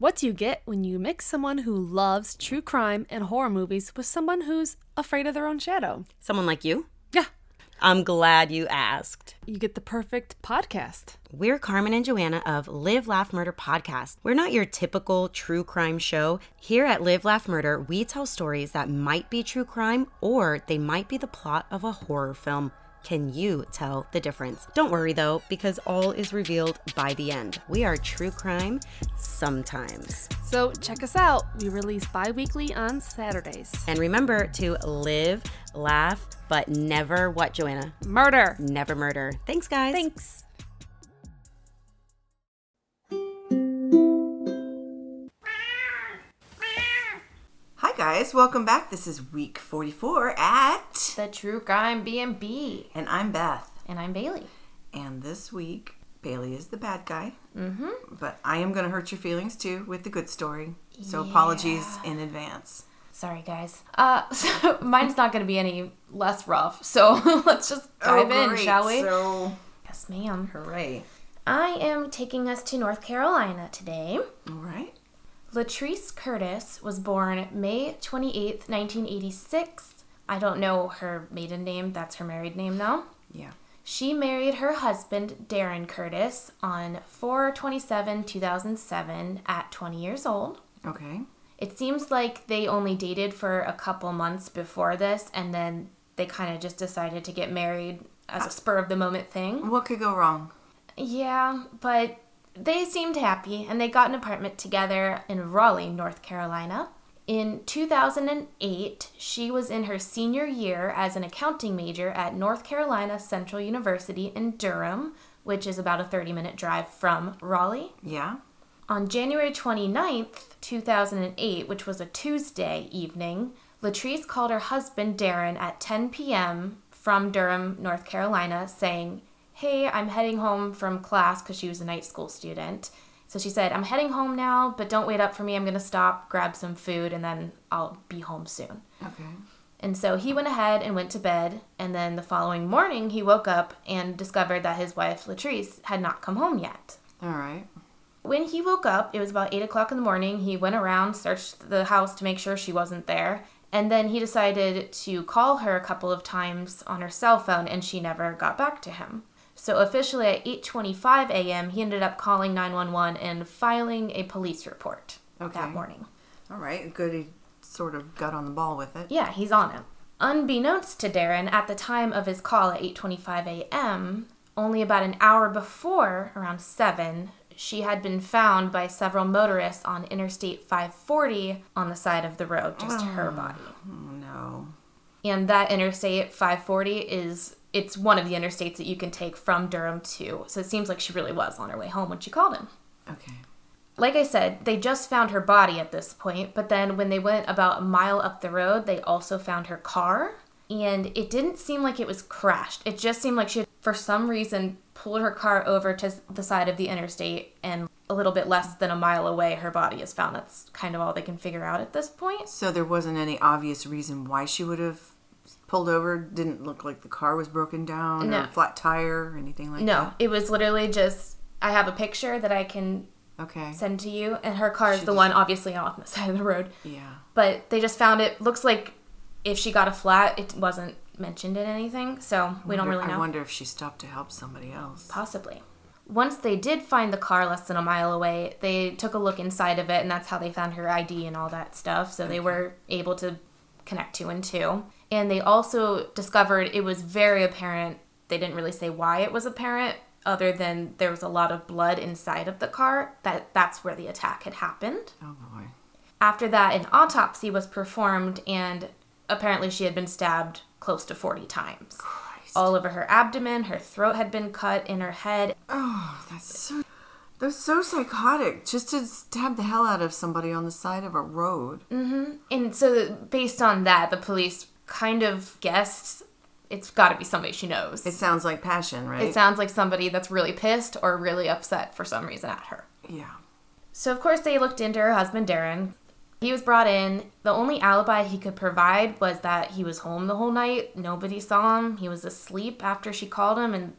What do you get when you mix someone who loves true crime and horror movies with someone who's afraid of their own shadow? Someone like you? Yeah, I'm glad you asked. you get the perfect podcast. We're Carmen and Joanna of Live Laugh Murder Podcast. We're not your typical true crime show. Here at Live Laugh Murder, we tell stories that might be true crime or they might be the plot of a horror film. Can you tell the difference? Don't worry though, because all is revealed by the end. We are true crime sometimes. So check us out. We release bi weekly on Saturdays. And remember to live, laugh, but never what, Joanna? Murder. Never murder. Thanks, guys. Thanks. Guys, welcome back. This is week 44 at The True Crime B&B. and I'm Beth. And I'm Bailey. And this week Bailey is the bad guy. Mm-hmm. But I am going to hurt your feelings too with the good story. So apologies in advance. Sorry, guys. Uh, so mine's not going to be any less rough. So let's just dive in, Oh, great. shall we? So, yes, ma'am. hooray. I am taking us to North Carolina today. All right. Latrese Curtis was born May 28th, 1986. I don't know her maiden name. That's her married name, though. Yeah. She married her husband, Darren Curtis, on 4 27 2007 at 20 years old. Okay. It seems like they only dated for a couple months before this, and then they kind of just decided to get married as a ah. spur of the moment thing. What could go wrong? Yeah, but they seemed happy, and they got an apartment together in Raleigh, North Carolina. In 2008, she was in her senior year as an accounting major at North Carolina Central University in Durham, which is about a 30 minute drive from Raleigh. Yeah. On January 29th, 2008, which was a Tuesday evening, Latrese called her husband Darren at 10 p.m. from Durham, North Carolina, saying, Hey, I'm heading home from class because she was a night school student. So she said, I'm heading home now, but don't wait up for me. I'm going to stop, grab some food, and then I'll be home soon. Okay. And so he went ahead and went to bed. And then the following morning, he woke up and discovered that his wife, Latrese, had not come home yet. All right. When he woke up, it was about 8 o'clock in the morning. He went around, searched the house to make sure she wasn't there. And then he decided to call her a couple of times on her cell phone, and she never got back to him. So officially at 8:25 a.m., he ended up calling 911 and filing a police report Okay. that morning. All right. Good. He sort of got on the ball with it. Yeah, he's on it. Unbeknownst to Darren, at the time of his call at 8:25 a.m., only about an hour before, around 7, she had been found by several motorists on Interstate 540 on the side of the road, just her oh, body. Oh, no. And that Interstate 540 is it's one of the interstates that you can take from Durham to. So it seems like she really was on her way home when she called him. Okay. Like I said, they just found her body at this point, but then when they went about a mile up the road, they also found her car. And it didn't seem like it was crashed. It just seemed like she had, for some reason, pulled her car over to the side of the interstate, and a little bit less than a mile away, her body is found. That's kind of all they can figure out at this point. So there wasn't any obvious reason why she would have pulled over. Didn't look like the car was broken down No. or flat tire or anything like No, that. No, it was literally just I have a picture that I can Okay. send to you, and her car is She the just- one obviously off the side of the road. Yeah. but they just found it looks like if she got a flat it wasn't mentioned in anything so we don't really know I wonder if she stopped to help somebody else. possibly once they did find the car less than a mile away they took a look inside of it and that's how they found her id and all that stuff so they were able to connect two and two and they also discovered it was very apparent they didn't really say why it was apparent other than there was a lot of blood inside of the car that that's where the attack had happened Oh boy. after that, an autopsy was performed, and apparently she had been stabbed close to 40 times. Christ. All over her abdomen, her throat had been cut, in her head. Oh, that's so. They're so psychotic. Just to stab the hell out of somebody on the side of a road. Mm-hmm. And so, based on that, the police kind of guessed it's got to be somebody she knows. It sounds like passion, right? it sounds like somebody that's really pissed or really upset for some reason at her. yeah. So, of course, they looked into her husband, Darren. He was brought in. The only alibi he could provide was that he was home the whole night. Nobody saw him. He was asleep after she called him. And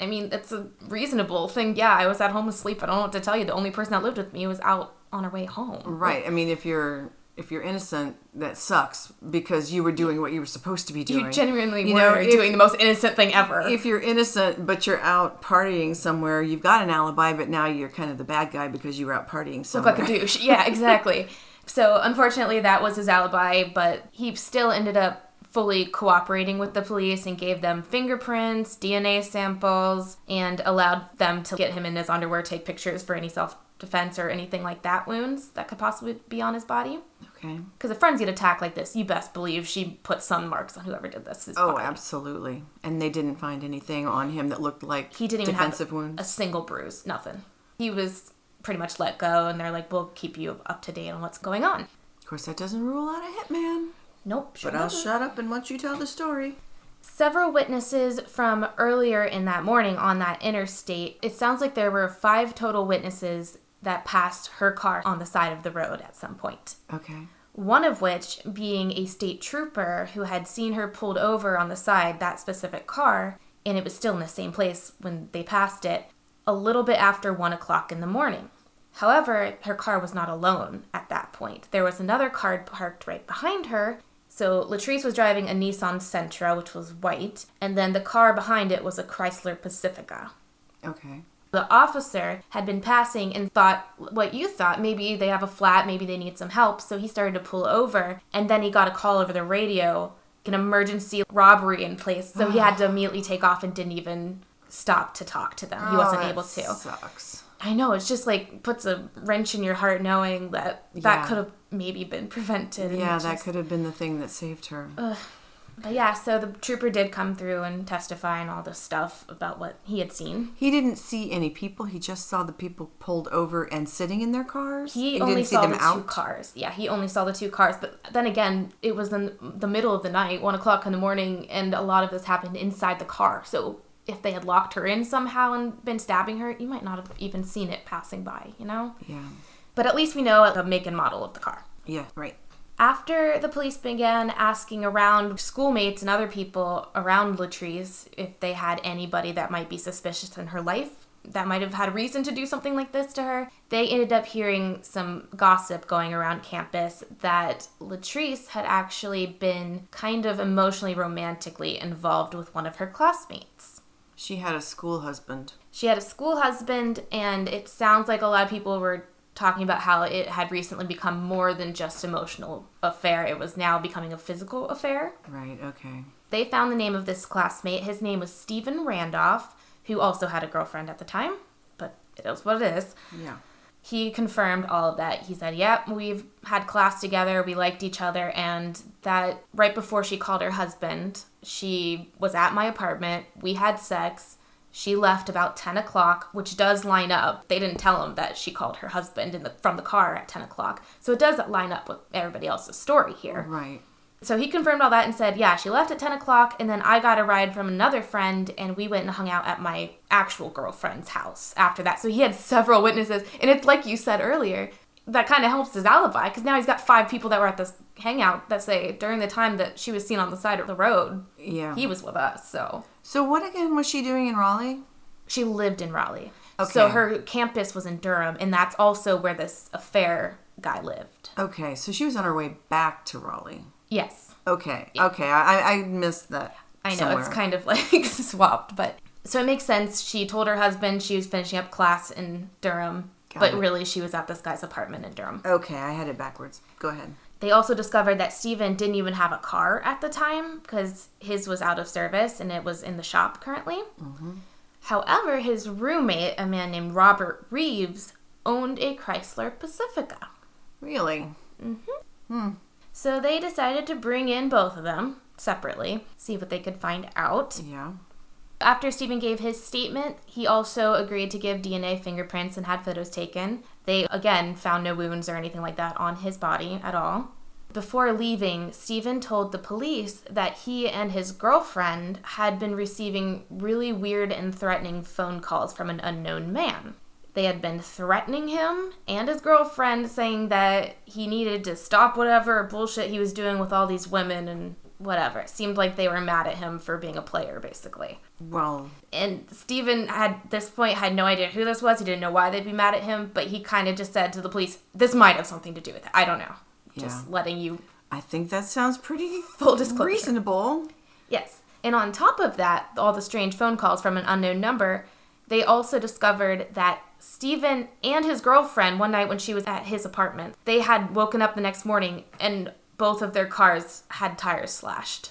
I mean, it's a reasonable thing. Yeah, I was at home asleep. I don't know what to tell you. The only person that lived with me was out on her way home. Right. I mean, if you're if you're innocent, that sucks because you were doing what you were supposed to be doing. You genuinely You were know, if- doing the most innocent thing ever. If you're innocent but you're out partying somewhere, you've got an alibi, but now you're kind of the bad guy because you were out partying somewhere. look like a douche. Yeah, exactly. so unfortunately, that was his alibi, but he still ended up fully cooperating with the police and gave them fingerprints, DNA samples, and allowed them to get him in his underwear, take pictures for any self defense or anything like that wounds that could possibly be on his body. Okay. Because a frenzied attack like this, you best believe she put sun marks on whoever did this. Oh, body. absolutely. And they didn't find anything on him that looked like He didn't even defensive have wounds. a single bruise, nothing. He was pretty much let go, and they're like, "We'll keep you up to date on what's going on." Of course, that doesn't rule out a hitman. Nope. sure But I'll shut up and let you tell the story. Several witnesses from earlier in that morning on that interstate. It sounds like there were five total witnesses that passed her car on the side of the road at some point. Okay. One of which being a state trooper who had seen her pulled over on the side, that specific car, and it was still in the same place when they passed it, a little bit after one o'clock in the morning. However, her car was not alone at that point. There was another car parked right behind her. So Latrese was driving a Nissan Sentra, which was white, and then the car behind it was a Chrysler Pacifica. Okay. The officer had been passing and thought what you thought. Maybe they have a flat, maybe they need some help. So he started to pull over, and then he got a call over the radio an emergency robbery in place. So he had to immediately take off and didn't even stop to talk to them. He wasn't Oh, able to. Sucks. I know, it's just like puts a wrench in your heart knowing that Yeah. that could have maybe been prevented. Yeah, that just- could have been the thing that saved her. But yeah, so the trooper did come through and testify and all this stuff about what he had seen. He didn't see any people. He just saw the people pulled over and sitting in their cars. He, only didn't see saw them the two out. cars. Yeah, he only saw the two cars. But then again, it was in the middle of the night, one o'clock in the morning, and a lot of this happened inside the car. So if they had locked her in somehow and been stabbing her, you might not have even seen it passing by, you know? Yeah. But at least we know the make and model of the car. Yeah. Right. After the police began asking around schoolmates and other people around Latrese if they had anybody that might be suspicious in her life, that might have had reason to do something like this to her, they ended up hearing some gossip going around campus that Latrese had actually been kind of emotionally romantically involved with one of her classmates. She had a school husband. She had a school husband, and it sounds like a lot of people were talking about how it had recently become more than just emotional affair. It was now becoming a physical affair. Right. Okay. They found the name of this classmate. His name was Stephen Randolph, who also had a girlfriend at the time, but it is what it is. Yeah. He confirmed all of that. He said, Yep, we've had class together, we liked each other, and that right before she called her husband, she was at my apartment, we had sex. She left about 10 o'clock, which does line up. They didn't tell him that she called her husband in the, from the car at 10 o'clock. So it does line up with everybody else's story here. Right. So he confirmed all that and said, yeah, she left at 10 o'clock, and then I got a ride from another friend, and we went and hung out at my actual girlfriend's house after that. So he had several witnesses. And it's like you said earlier, that kind of helps his alibi, because now he's got five people that were at this hangout that say during the time that she was seen on the side of the road, Yeah. he was with us. So so what again was she doing in Raleigh? she lived in Raleigh. So her campus was in Durham, and that's also where this affair guy lived. Okay, so she was on her way back to Raleigh. Yes. Okay. Okay. I I missed that. I know somewhere. it's kind of like swapped, but so it makes sense. She told her husband she was finishing up class in Durham, Got but it. really she was at this guy's apartment in Durham. Okay, I had it backwards. Go ahead. They also discovered that Steven didn't even have a car at the time because his was out of service and it was in the shop currently. However, his roommate, a man named Robert Reeves, owned a Chrysler Pacifica. Really? Mhm. So they decided to bring in both of them separately, see what they could find out. Yeah. After Stephen gave his statement, he also agreed to give DNA fingerprints and had photos taken. They, again, found no wounds or anything like that on his body at all. Before leaving, Stephen told the police that he and his girlfriend had been receiving really weird and threatening phone calls from an unknown man. They had been threatening him and his girlfriend, saying that he needed to stop whatever bullshit he was doing with all these women and whatever. It seemed like they were mad at him for being a player, basically. Well, And Steven had this point had no idea who this was. He didn't know why they'd be mad at him, but he kind of just said to the police, "This might have something to do with it. I don't know." Just letting you I think that sounds pretty Full disclosure. reasonable. Yes. And on top of that, all the strange phone calls from an unknown number, they also discovered that Stephen and his girlfriend, one night when she was at his apartment, they had woken up the next morning and both of their cars had tires slashed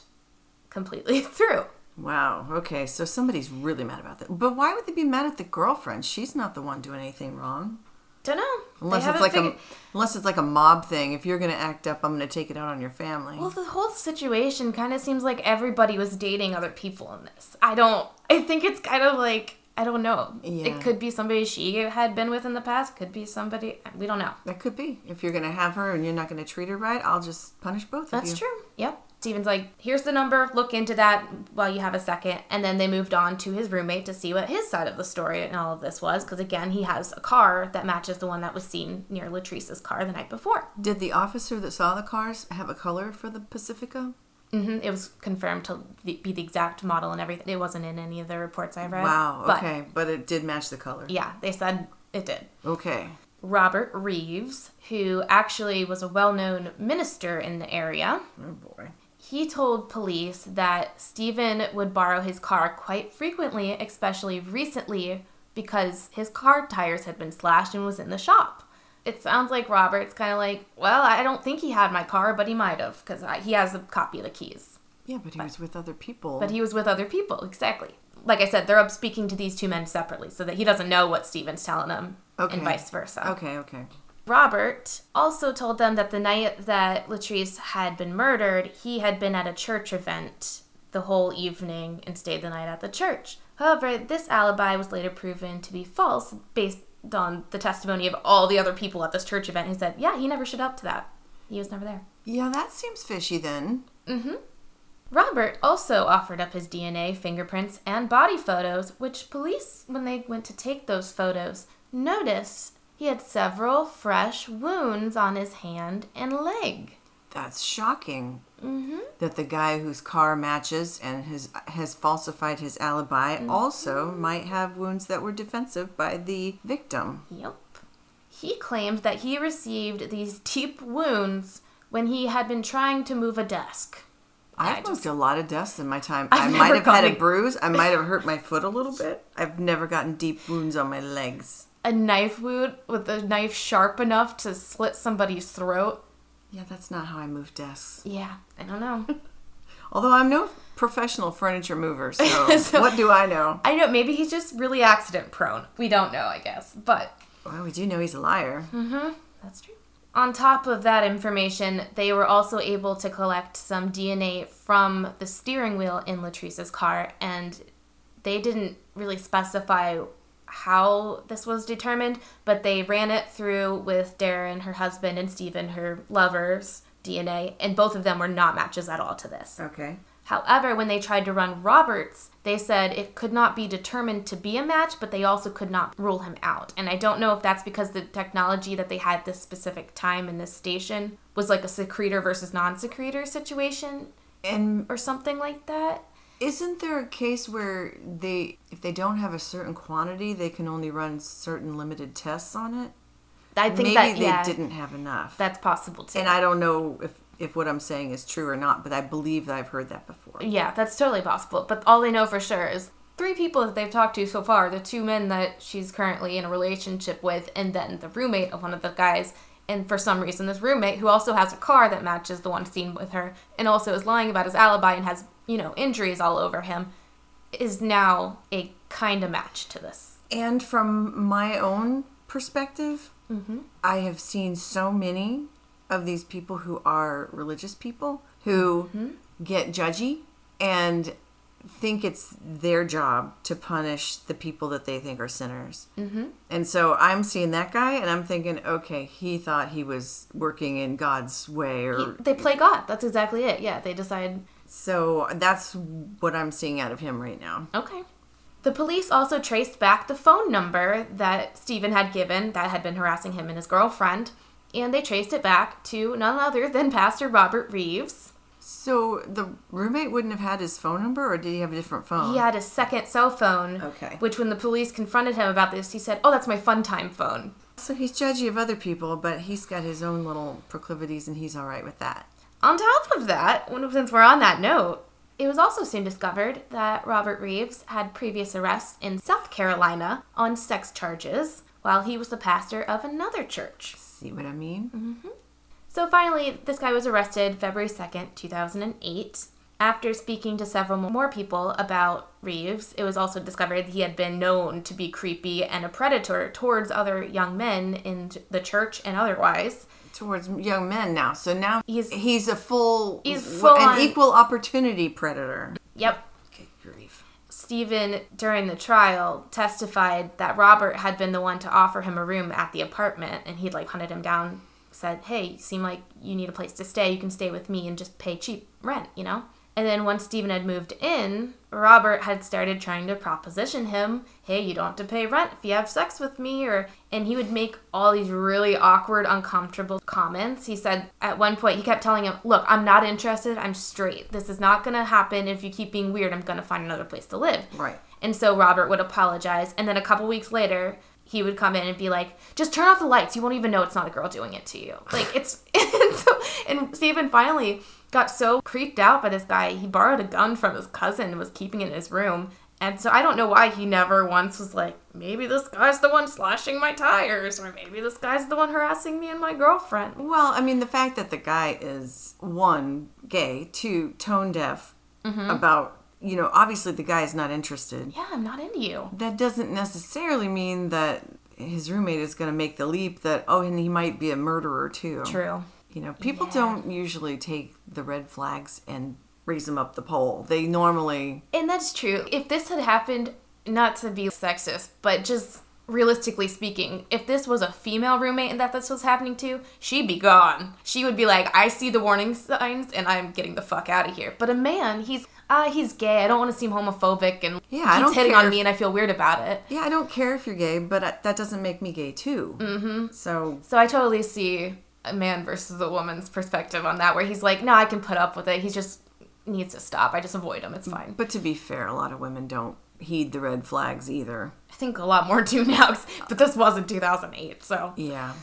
completely through. Wow. Okay, so somebody's really mad about that. But why would they be mad at the girlfriend? She's not the one doing anything wrong. Don't know. Unless it's like figured- a unless it's like a mob thing. If you're gonna act up, I'm gonna take it out on your family. Well, the whole situation kind of seems like everybody was dating other people in this. I don't. I think it's kind of like I don't know. Yeah. It could be somebody she had been with in the past. Could be somebody we don't know. that could be. If you're gonna have her and you're not gonna treat her right, I'll just punish both That's of you. That's true. Yep. Steven's like, here's the number. Look into that while you have a second. And then they moved on to his roommate to see what his side of the story and all of this was. Because again, he has a car that matches the one that was seen near Latrese's car the night before. Did the officer that saw the cars have a color for the Pacifica? Hmm It was confirmed to be the exact model and everything. It wasn't in any of the reports I've read. Wow. But, Okay, but it did match the color. Yeah, they said it did. Okay. Robert Reeves, who actually was a well known minister in the area, Oh boy. he told police that Stephen would borrow his car quite frequently, especially recently, because his car tires had been slashed and was in the shop. It sounds like Robert's kind of like, well, I don't think he had my car, but he might have, because he has a copy of the keys. Yeah, but he was with other people. But he was with other people, exactly. Like I said, they're up speaking to these two men separately, so that he doesn't know what Stephen's telling him, Okay. and vice versa. Okay. Okay. Robert also told them that the night that Latrese had been murdered, he had been at a church event the whole evening and stayed the night at the church. However, this alibi was later proven to be false based on the testimony of all the other people at this church event who said, yeah, he never showed up to that. He was never there. Yeah, that seems fishy then. Mm hmm. Robert also offered up his DNA, fingerprints, and body photos, which police, when they went to take those photos, noticed he had several fresh wounds on his hand and leg. That's shocking. Mm-hmm. That the guy whose car matches and has has falsified his alibi also might have wounds that were defensive by the victim. Yep. He claimed that he received these deep wounds when he had been trying to move a desk. I've I moved just- a lot of desks in my time. I've I might have had a bruise. I might have hurt my foot a little bit. I've never gotten deep wounds on my legs. A knife wound with a knife sharp enough to slit somebody's throat. Yeah, that's not how I move desks. Yeah, I don't know. Although I'm no professional furniture mover, so, So- what do I know? I know, maybe he's just really accident prone. We don't know, I guess. But Well, we do know he's a liar. Mm-hmm. That's true. On top of that information, they were also able to collect some DNA from the steering wheel in Latrese's car, and they didn't really specify how this was determined, but they ran it through with Darren, her husband, and Stephen, her lover's DNA, and both of them were not matches at all to this. Okay. However, when they tried to run Roberts, they said it could not be determined to be a match, but they also could not rule him out. And I don't know if that's because the technology that they had this specific time in this station was like a secretor versus non secretor situation And or something like that. Isn't there a case where they, if they don't have a certain quantity, they can only run certain limited tests on it? I think Maybe that they yeah, didn't have enough. that's possible too. and I don't know if if what I'm saying is true or not, but I believe that I've heard that before. Yeah, that's totally possible. But all they know for sure is three people that they've talked to so far the two men that she's currently in a relationship with, and then the roommate of one of the guys. And for some reason, this roommate, who also has a car that matches the one seen with her, and also is lying about his alibi and has, you know, injuries all over him, is now a kind of match to this. And from my own perspective, Mm-hmm. I have seen so many of these people who are religious people who Mm-hmm. get judgy and think it's their job to punish the people that they think are sinners. Mm-hmm. And so I'm seeing that guy and I'm thinking, okay, he thought he was working in God's way or They play God. That's exactly it. Yeah, they decide so that's what I'm seeing out of him right now. Okay. The police also traced back the phone number that Stephen had given that had been harassing him and his girlfriend, and they traced it back to none other than Pastor Robert Reeves. So the roommate wouldn't have had his phone number, or did he have a different phone? He had a second cell phone. Okay. Which, when the police confronted him about this, he said, "Oh, that's my fun time phone." So he's judgy of other people, but he's got his own little proclivities, and he's all right with that. On top of that, since we're on that note, it was also soon discovered that Robert Reeves had previous arrests in South Carolina on sex charges while he was the pastor of another church. See what I mean? Mm-hmm. So finally, this guy was arrested February 2nd, 2008. After speaking to several more people about Reeves, it was also discovered he had been known to be creepy and a predator towards other young men in the church and otherwise. Towards young men now. So now He's- he's a full, He's full an on- equal opportunity predator. Yep, Okay, grief. Stephen, during the trial, testified that Robert had been the one to offer him a room at the apartment, and he'd like hunted him down, said, Hey, you seem like you need a place to stay. You can stay with me and just pay cheap rent, you know? And then once Stephen had moved in, Robert had started trying to proposition him, Hey, you don't have to pay rent if you have sex with me, or and he would make all these really awkward, uncomfortable comments. He said at one point he kept telling him, Look, I'm not interested, I'm straight. This is not gonna happen. If you keep being weird, I'm gonna find another place to live. Right. And so Robert would apologize. And then a couple weeks later, he would come in and be like, just turn off the lights. You won't even know it's not a girl doing it to you. Like, it's. and, so, and Stephen finally got so creeped out by this guy, he borrowed a gun from his cousin and was keeping it in his room. And so I don't know why he never once was like, maybe this guy's the one slashing my tires, or maybe this guy's the one harassing me and my girlfriend. Well, I mean, the fact that the guy is one gay, two tone deaf Mm-hmm. about you know, obviously the guy is not interested. Yeah, I'm not into you. That doesn't necessarily mean that his roommate is going to make the leap that oh, and he might be a murderer too. True. You know, people Yeah. don't usually take the red flags and raise them up the pole. They normally And that's true. If this had happened, not to be sexist, but just realistically speaking, if this was a female roommate and that this was happening to, she'd be gone. She would be like, I see the warning signs and I'm getting the fuck out of here. But a man, he's ah, he's gay. I don't want to seem homophobic and Yeah, I he's don't hitting care on if- me and I feel weird about it. Yeah, I don't care if you're gay, but I- that doesn't make me gay too. Mm-hmm. So So I totally see a man versus a woman's perspective on that, where he's like, no, I can put up with it. He just needs to stop. I just avoid him. It's fine. But to be fair, a lot of women don't heed the red flags either. I think a lot more do now, but this wasn't 2008, so. Yeah.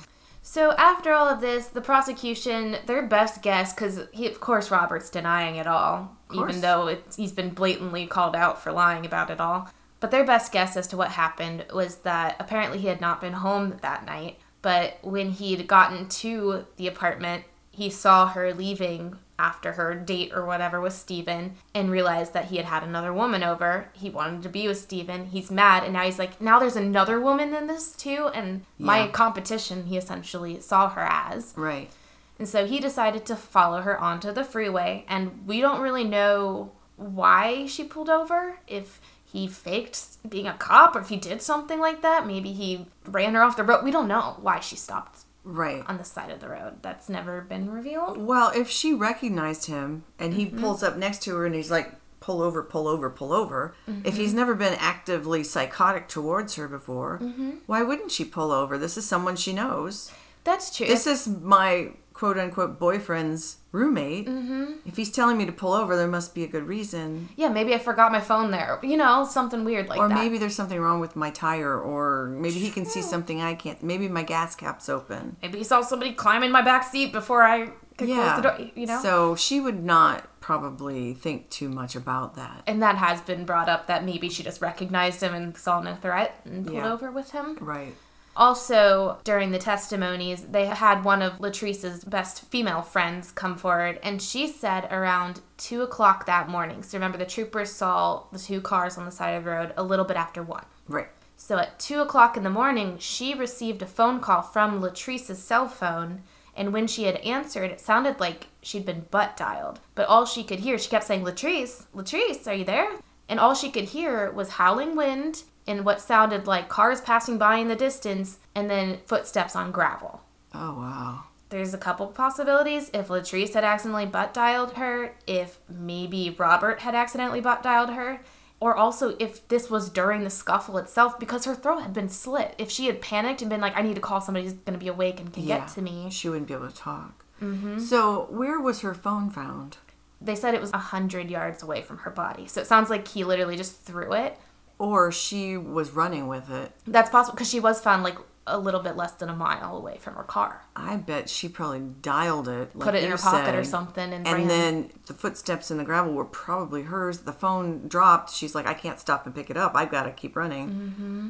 So after all of this, the prosecution, their best guess, because he, of course, Robert's denying it all, even though it's, he's been blatantly called out for lying about it all. But their best guess as to what happened was that apparently he had not been home that night, but when he'd gotten to the apartment, he saw her leaving after her date or whatever with Steven and realized that he had had another woman over. He wanted to be with Steven. He's mad and now he's like, now there's another woman in this too and my competition he essentially saw her as. Right. And so he decided to follow her onto the freeway and we don't really know why she pulled over if he faked being a cop or if he did something like that. Maybe he ran her off the road. We don't know why she stopped Right. on the side of the road. That's never been revealed. Well, if she recognized him and he Mm-hmm. pulls up next to her and he's like, pull over, pull over, pull over, if Mm-hmm. he's never been actively psychotic towards her before, Mm-hmm. why wouldn't she pull over? This is someone she knows. That's true. This is my quote unquote boyfriend's roommate. Mm-hmm. If he's telling me to pull over, there must be a good reason. yeah, maybe I forgot my phone there. You know, something weird like or that. maybe there's something wrong with my tire, or maybe he can see something I can't. Maybe my gas cap's open. maybe he saw somebody climb in my back seat before I could Yeah. close the door. You know. So she would not probably think too much about that. and that has been brought up that maybe she just recognized him and saw no threat and pulled Yeah. over with him. Right. Also, during the testimonies, they had one of Latrese's best female friends come forward, and she said around 2 o'clock that morning. So remember, the troopers saw the two cars on the side of the road a little bit after 1. Right. So at 2 o'clock in the morning, she received a phone call from Latrese's cell phone. And when she had answered, it sounded like she'd been butt dialed. But all she could hear, she kept saying, Latrese, Latrese, are you there? And all she could hear was howling wind and what sounded like cars passing by in the distance and then footsteps on gravel. Oh wow. There's a couple possibilities. If Latrese had accidentally butt dialed her, if maybe Robert had accidentally butt dialed her, or also if this was during the scuffle itself because her throat had been slit. If she had panicked and been like, I need to call somebody who's going to be awake and can get to me. She wouldn't be able to talk. Mm-hmm. So where was her phone found? They said it was 100 yards away from her body. So it sounds like he literally just threw it. Or she was running with it. That's possible because she was found like a little bit less than a mile away from her car. I bet she probably dialed it. Like Put it in her pocket or something and, And then the footsteps in the gravel were probably hers. The phone dropped. She's like, I can't stop and pick it up. I've got to keep running. Mm-hmm.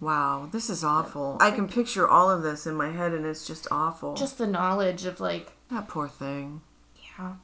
Wow, this is awful. I can picture all of this in my head, and it's just awful. just the knowledge of like that poor thing. Yeah.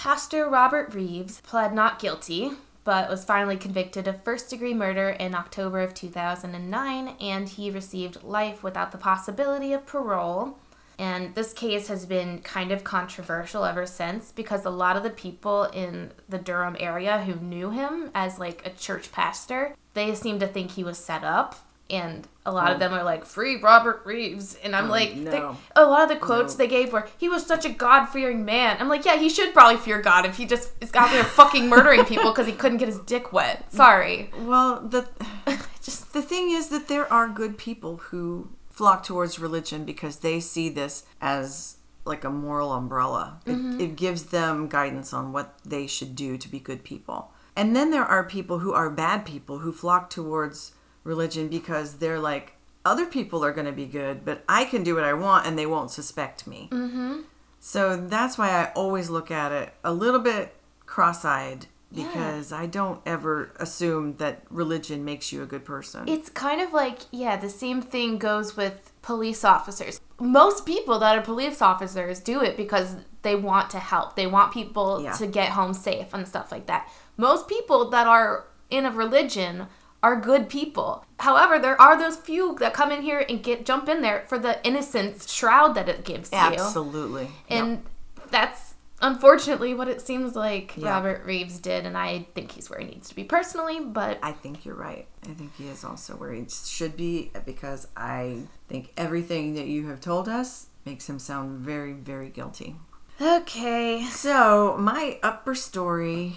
Pastor Robert Reeves pled not guilty, but was finally convicted of first degree murder in October of 2009, and he received life without the possibility of parole. And this case has been kind of controversial ever since because a lot of the people in the Durham area who knew him as like a church pastor, they seem to think he was set up. And a lot of them are like, free Robert Reeves. And I'm oh, like, no. a lot of the quotes No. they gave were, he was such a God fearing man. I'm like, yeah, he should probably fear God if he just is out there fucking murdering people because he couldn't get his dick wet. Sorry. Well, the Just, the thing is that there are good people who flock towards religion because they see this as like a moral umbrella. It, mm-hmm. it gives them guidance on what they should do to be good people. And then there are people who are bad people who flock towards religion because they're like, other people are going to be good, but I can do what I want and they won't suspect me. Mm-hmm. So that's why I always look at it a little bit cross eyed because I don't ever assume that religion makes you a good person. it's kind of like, yeah, the same thing goes with police officers. Most people that are police officers do it because they want to help. They want people Yeah. to get home safe and stuff like that. Most people that are in a religion are good people. However, there are those few that come in here and get jump in there for the innocence shroud that it gives you. Absolutely. And that's unfortunately what it seems like Yeah. Robert Reeves did, and I think he's where he needs to be personally, but I think you're right. I think he is also where he should be because I think everything that you have told us makes him sound very, very guilty. okay. So, my upper story is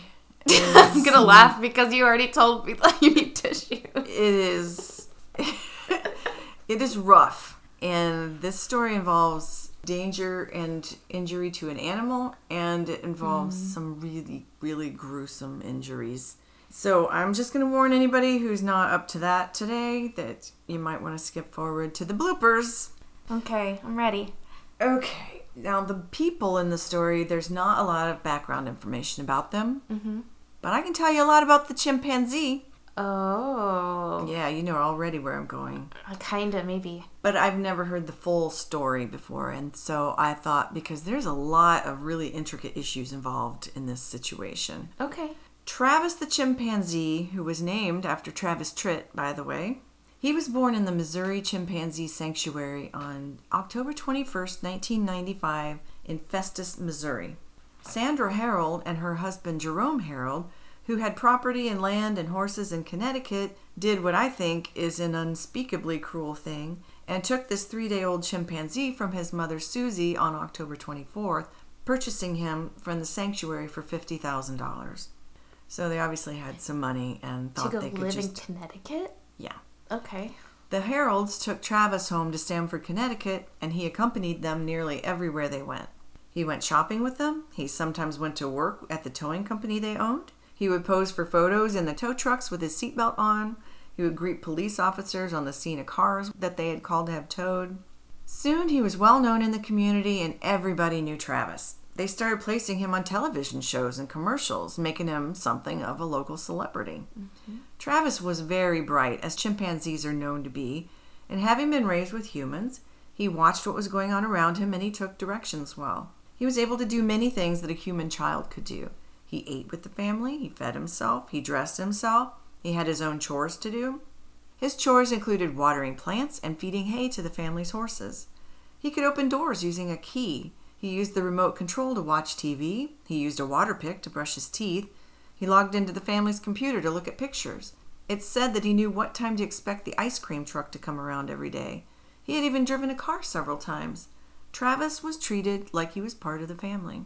I'm gonna laugh because you already told me that you need tissue. it is it is rough and this story involves danger and injury to an animal and it involves some really really gruesome injuries so i'm just to warn anybody who's not up to that today that you might want to skip forward to the bloopers Okay, I'm ready. okay now the people in the story there's not a lot of background information about them mm-hmm. But i can tell you a lot about the chimpanzee Oh, yeah you know already where i'm going uh, kinda maybe. but I've never heard the full story before, and so I thought because there's a lot of really intricate issues involved in this situation. Okay. Travis the chimpanzee, who was named after Travis Tritt, by the way, he was born in the Missouri Chimpanzee Sanctuary on October 21st, 1995, in Festus, Missouri. Sandra Herold and her husband Jerome Herold, who had property and land and horses in Connecticut, did what I think is an unspeakably cruel thing and took this three day old chimpanzee from his mother Susie on October 24th, purchasing him from the sanctuary for $50,000. So they obviously had some money and To thought go they could live just. in Connecticut? Yeah. Okay. The Herolds took Travis home to Stamford, Connecticut, and he accompanied them nearly everywhere they went. He went shopping with them. He sometimes went to work at the towing company they owned. He would pose for photos in the tow trucks with his seatbelt on. He would greet police officers on the scene of cars that they had called to have towed. Soon he was well known in the community and everybody knew Travis. They started placing him on television shows and commercials, making him something of a local celebrity. Mm-hmm. Travis was very bright, as chimpanzees are known to be, and having been raised with humans, he watched what was going on around him and he took directions well. He was able to do many things that a human child could do. He ate with the family, he fed himself, he dressed himself, he had his own chores to do. His chores included watering plants and feeding hay to the family's horses. He could open doors using a key. He used the remote control to watch TV. He used a water pick to brush his teeth. He logged into the family's computer to look at pictures. It's said that he knew what time to expect the ice cream truck to come around every day. He had even driven a car several times. Travis was treated like he was part of the family.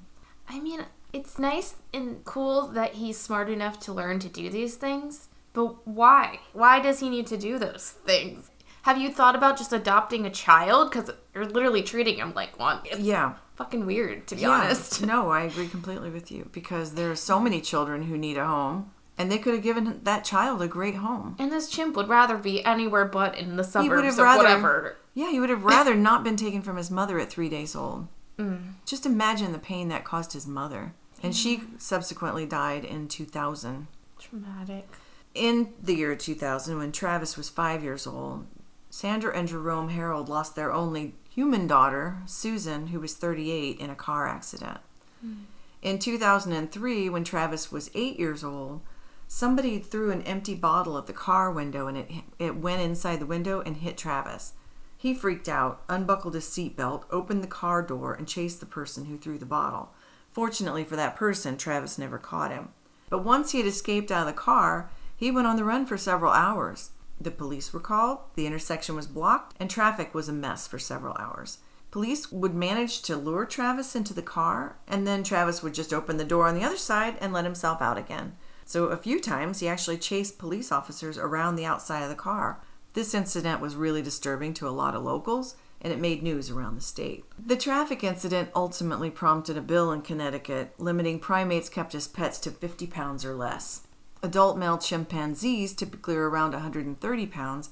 I mean, it's nice and cool that he's smart enough to learn to do these things, but why? Why does he need to do those things? Have you thought about just adopting a child? Because you're literally treating him like one. It's Yeah. fucking weird, to be Yeah. honest. No, I agree completely with you because there are so many children who need a home, and they could have given that child a great home. And this chimp would rather be anywhere but in the suburbs or rather, whatever. yeah, he would have rather not been taken from his mother at three days old. Mm. Just imagine the pain that caused his mother, and she subsequently died in 2000. Traumatic. In the year 2000, when Travis was five years old, Sandra and Jerome Herold lost their only human daughter, Susan, who was 38, in a car accident. Hmm. In 2003, when Travis was eight years old, somebody threw an empty bottle at the car window and it, it went inside the window and hit Travis. He freaked out, unbuckled his seatbelt, opened the car door, and chased the person who threw the bottle. Fortunately for that person, Travis never caught him. But once he had escaped out of the car, he went on the run for several hours. The police were called, the intersection was blocked, and traffic was a mess for several hours. Police would manage to lure Travis into the car, and then Travis would just open the door on the other side and let himself out again. So a few times he actually chased police officers around the outside of the car. This incident was really disturbing to a lot of locals, and it made news around the state. The traffic incident ultimately prompted a bill in Connecticut limiting primates kept as pets to 50 pounds or less. Adult male chimpanzees typically are around 130 pounds,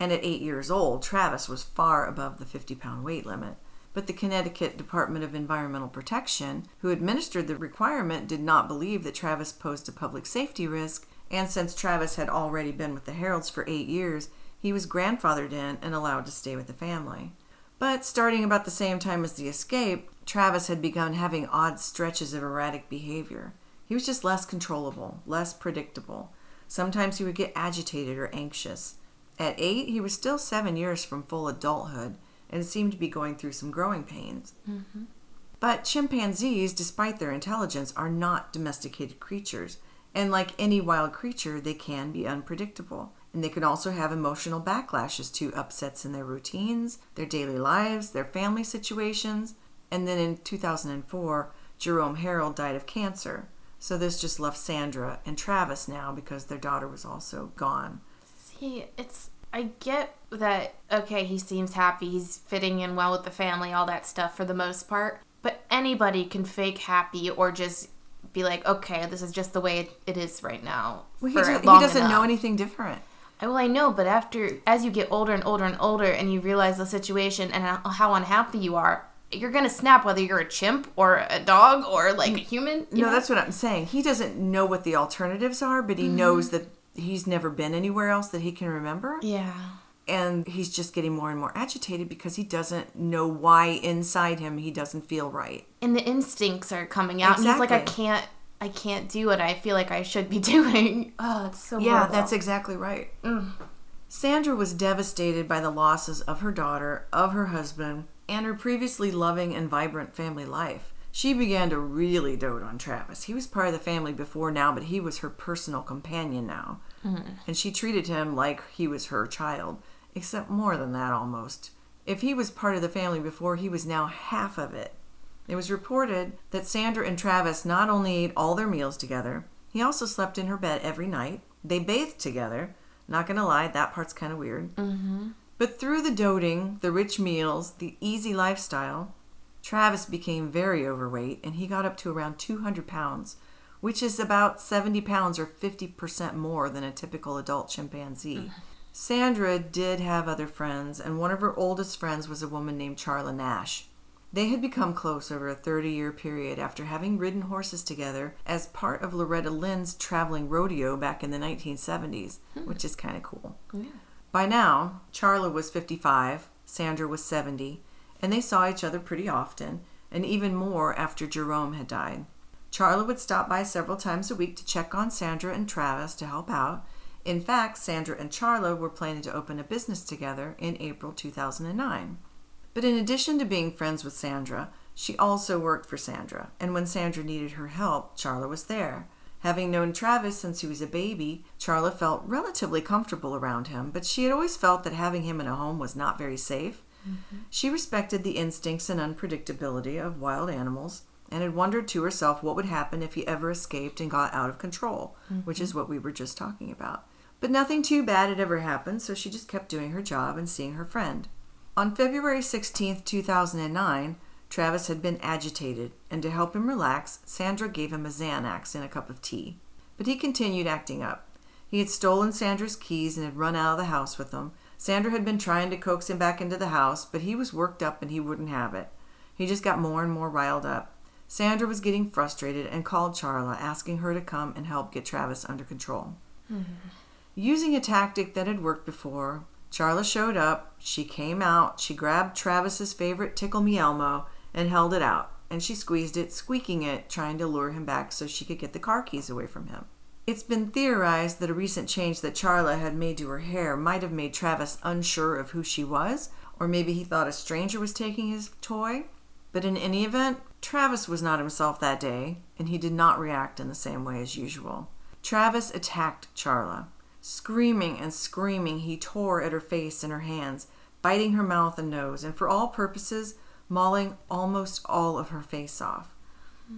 and at eight years old, Travis was far above the 50 pound weight limit. But the Connecticut Department of Environmental Protection, who administered the requirement, did not believe that Travis posed a public safety risk, and since Travis had already been with the Herolds for eight years, he was grandfathered in and allowed to stay with the family. But starting about the same time as the escape, Travis had begun having odd stretches of erratic behavior. He was just less controllable, less predictable. Sometimes he would get agitated or anxious. At eight, he was still seven years from full adulthood and seemed to be going through some growing pains. Mm-hmm. But chimpanzees, despite their intelligence, are not domesticated creatures. And like any wild creature, they can be unpredictable. And they can also have emotional backlashes to upsets in their routines, their daily lives, their family situations. And then in 2004, Jerome Herold died of cancer. So this just left Sandra and Travis now because their daughter was also gone. See, it's. I get that, okay, he seems happy, he's fitting in well with the family, all that stuff for the most part. But anybody can fake happy or just be like, okay, this is just the way it, is right now. Well, he, he doesn't know anything different. I- Well, I know, but after as you get older and older and older, and you realize the situation and how, unhappy you are, you're gonna snap whether you're a chimp or a dog or like a human. you No, know? that's what I'm saying. He doesn't know what the alternatives are, but he Mm-hmm. knows that he's never been anywhere else that he can remember. yeah. And he's just getting more and more agitated because he doesn't know why inside him he doesn't feel right. And the instincts are coming out, and he's like, I can't, I can't do what I feel like I should be doing. Oh, it's so Yeah, horrible. that's exactly right. Mm. Sandra was devastated by the losses of her daughter, of her husband, and her previously loving and vibrant family life. She began to really dote on Travis. He was part of the family before now, but he was her personal companion now. And she treated him like he was her child, except more than that almost. If he was part of the family before, he was now half of it. It was reported that Sandra and Travis not only ate all their meals together, he also slept in her bed every night. They bathed together. Not gonna lie, that part's kind of weird. Mm-hmm. But through the doting, the rich meals, the easy lifestyle, Travis became very overweight and he got up to around 200 pounds, which is about 70 pounds or 50% more than a typical adult chimpanzee. Mm-hmm. Sandra did have other friends, and one of her oldest friends was a woman named Charla Nash. They had become close over a 30 year period after having ridden horses together as part of Loretta Lynn's traveling rodeo back in the 1970s, hmm. which is kind of cool. By now, Charla was 55, Sandra was 70, and they saw each other pretty often, and even more after Jerome had died. Charla would stop by several times a week to check on Sandra and Travis to help out. In fact, Sandra and Charla were planning to open a business together in April 2009. But in addition to being friends with Sandra, she also worked for Sandra, and when Sandra needed her help, Charla was there. Having known Travis since he was a baby, Charla felt relatively comfortable around him, but she had always felt that having him in a home was not very safe. Mm-hmm. She respected the instincts and unpredictability of wild animals and had wondered to herself what would happen if he ever escaped and got out of control, which is mm-hmm. what we were just talking about. But nothing too bad had ever happened, so she just kept doing her job and seeing her friend. On February 16, 2009, Travis had been agitated, and to help him relax, Sandra gave him a Xanax and a cup of tea. But he continued acting up. He had stolen Sandra's keys and had run out of the house with them. Sandra had been trying to coax him back into the house, but he was worked up and he wouldn't have it. He just got more and more riled up. Sandra was getting frustrated and called Charla, asking her to come and help get Travis under control. Mm-hmm. Using a tactic that had worked before, Charla showed up. She came out. She grabbed Travis's favorite Tickle Me Elmo and held it out. And she squeezed it, squeaking it, trying to lure him back so she could get the car keys away from him. It's been theorized that a recent change that Charla had made to her hair might have made Travis unsure of who she was, or maybe he thought a stranger was taking his toy. But in any event, Travis was not himself that day, and he did not react in the same way as usual. Travis attacked Charla. Screaming and screaming, he tore at her face and her hands, biting her mouth and nose, and for all purposes, mauling almost all of her face off.